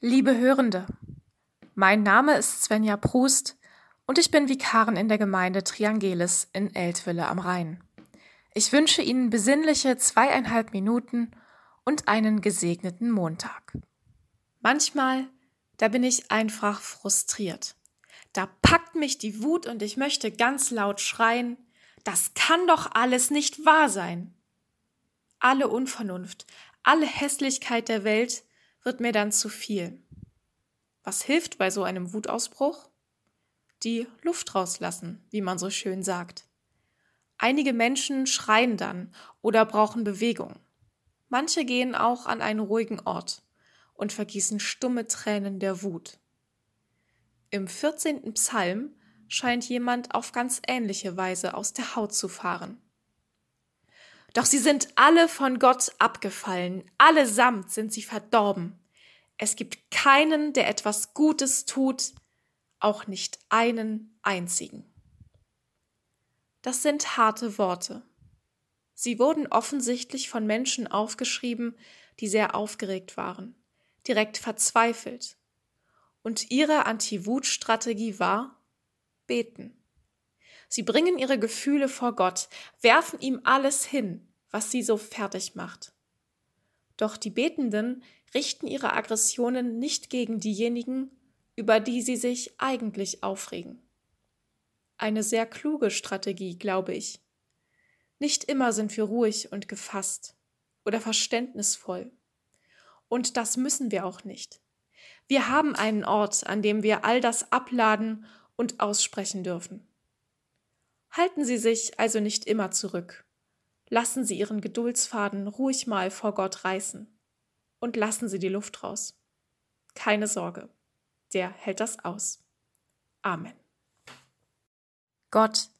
Liebe Hörende, mein Name ist Svenja Prust und ich bin Vikarin in der Gemeinde Triangelis in Eltville am Rhein. Ich wünsche Ihnen besinnliche zweieinhalb Minuten und einen gesegneten Montag. Manchmal, da bin ich einfach frustriert. Da packt mich die Wut und ich möchte ganz laut schreien, das kann doch alles nicht wahr sein. Alle Unvernunft, alle Hässlichkeit der Welt wird mir dann zu viel. Was hilft bei so einem Wutausbruch? Die Luft rauslassen, wie man so schön sagt. Einige Menschen schreien dann oder brauchen Bewegung. Manche gehen auch an einen ruhigen Ort und vergießen stumme Tränen der Wut. Im 14. Psalm scheint jemand auf ganz ähnliche Weise aus der Haut zu fahren. Doch sie sind alle von Gott abgefallen, allesamt sind sie verdorben. Es gibt keinen, der etwas Gutes tut, auch nicht einen einzigen. Das sind harte Worte. Sie wurden offensichtlich von Menschen aufgeschrieben, die sehr aufgeregt waren, direkt verzweifelt. Und ihre Anti-Wut-Strategie war beten. Sie bringen ihre Gefühle vor Gott, werfen ihm alles hin, was sie so fertig macht. Doch die Betenden richten ihre Aggressionen nicht gegen diejenigen, über die sie sich eigentlich aufregen. Eine sehr kluge Strategie, glaube ich. Nicht immer sind wir ruhig und gefasst oder verständnisvoll. Und das müssen wir auch nicht. Wir haben einen Ort, an dem wir all das abladen und aussprechen dürfen. Halten Sie sich also nicht immer zurück. Lassen Sie Ihren Geduldsfaden ruhig mal vor Gott reißen und lassen Sie die Luft raus. Keine Sorge, der hält das aus. Amen. Gott,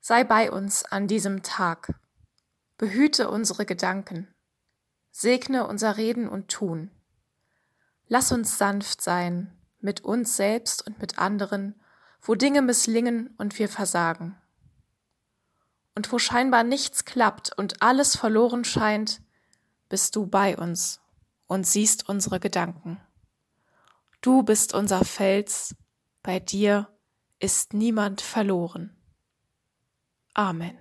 sei bei uns an diesem Tag. Behüte unsere Gedanken. Segne unser Reden und Tun. Lass uns sanft sein mit uns selbst und mit anderen, wo Dinge misslingen und wir versagen und wo scheinbar nichts klappt und alles verloren scheint, bist du bei uns und siehst unsere Gedanken. Du bist unser Fels, bei dir ist niemand verloren. Amen.